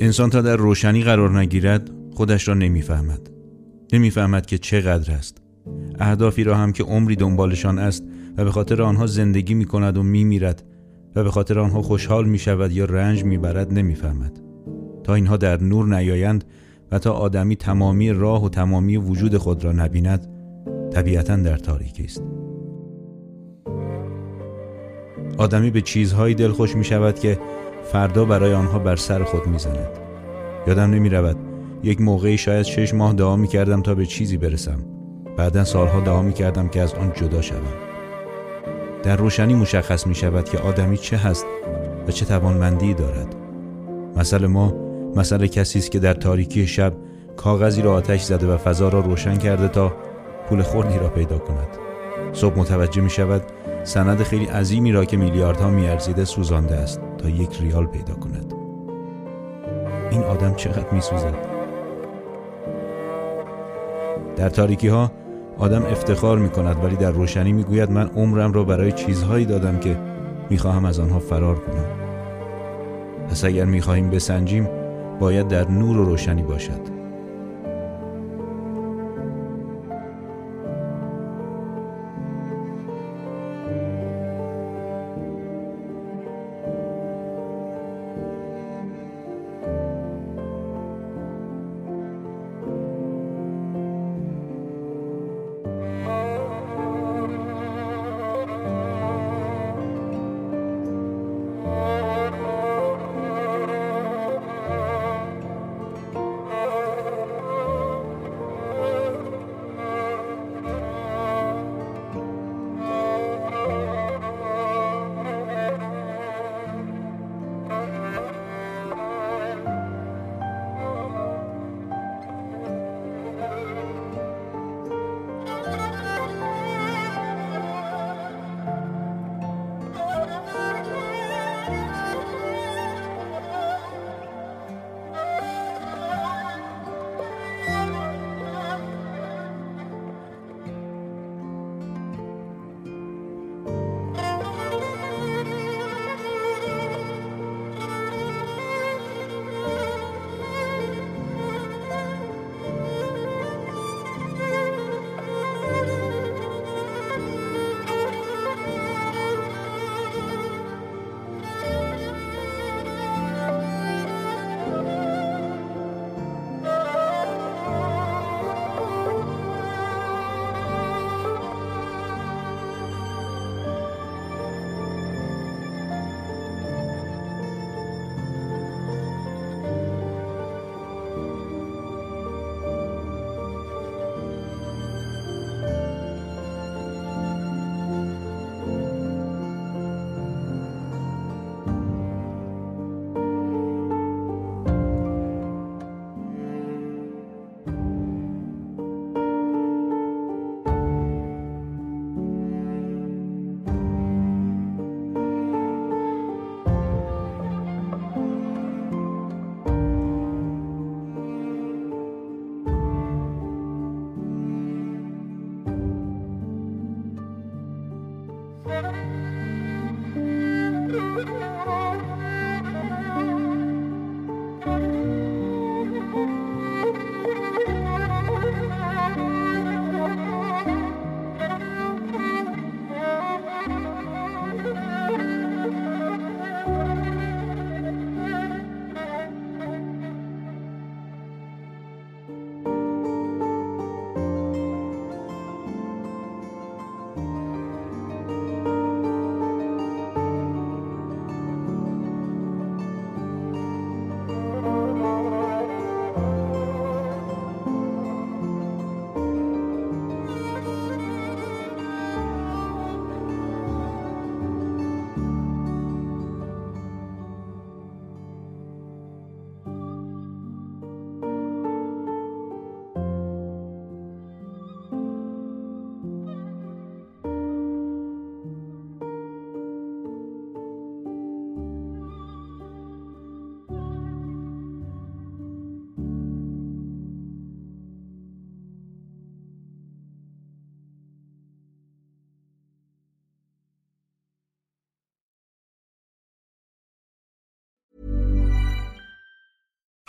انسان تا در روشنی قرار نگیرد خودش را نمی‌فهمد. نمی‌فهمد که چقدر است. اهدافی را هم که عمری دنبالشان است و به خاطر آنها زندگی می کند و می میرد و به خاطر آنها خوشحال می شود یا رنج می برد نمی‌فهمد. تا اینها در نور نیایند و تا آدمی تمامی راه و تمامی وجود خود را نبیند طبیعتا در تاریکی است. آدمی به چیزهایی دلخوش می شود که فردا برای آنها بر سر خود می زند. یادم نمی رود یک موقعی شاید شش ماه دعا می کردم تا به چیزی برسم. بعدا سالها دعا می کردم که از آن جدا شوم. در روشنی مشخص می شود که آدمی چه هست و چه توانمندی دارد. مثل ما مثل کسی است که در تاریکی شب کاغذی را آتش زده و فضا را روشن کرده تا پول خوردی را پیدا کند. صبح متوجه می شود سند خیلی عظیمی را که میلیاردها میارزیده سوزانده است تا یک ریال پیدا کند. این آدم چقدر میسوزد؟ در تاریکی ها آدم افتخار می کند ولی در روشنی می گوید من عمرم را برای چیزهایی دادم که می خواهم از آنها فرار کنم. پس اگر می خواهیم بسنجیم باید در نور و روشنی باشد.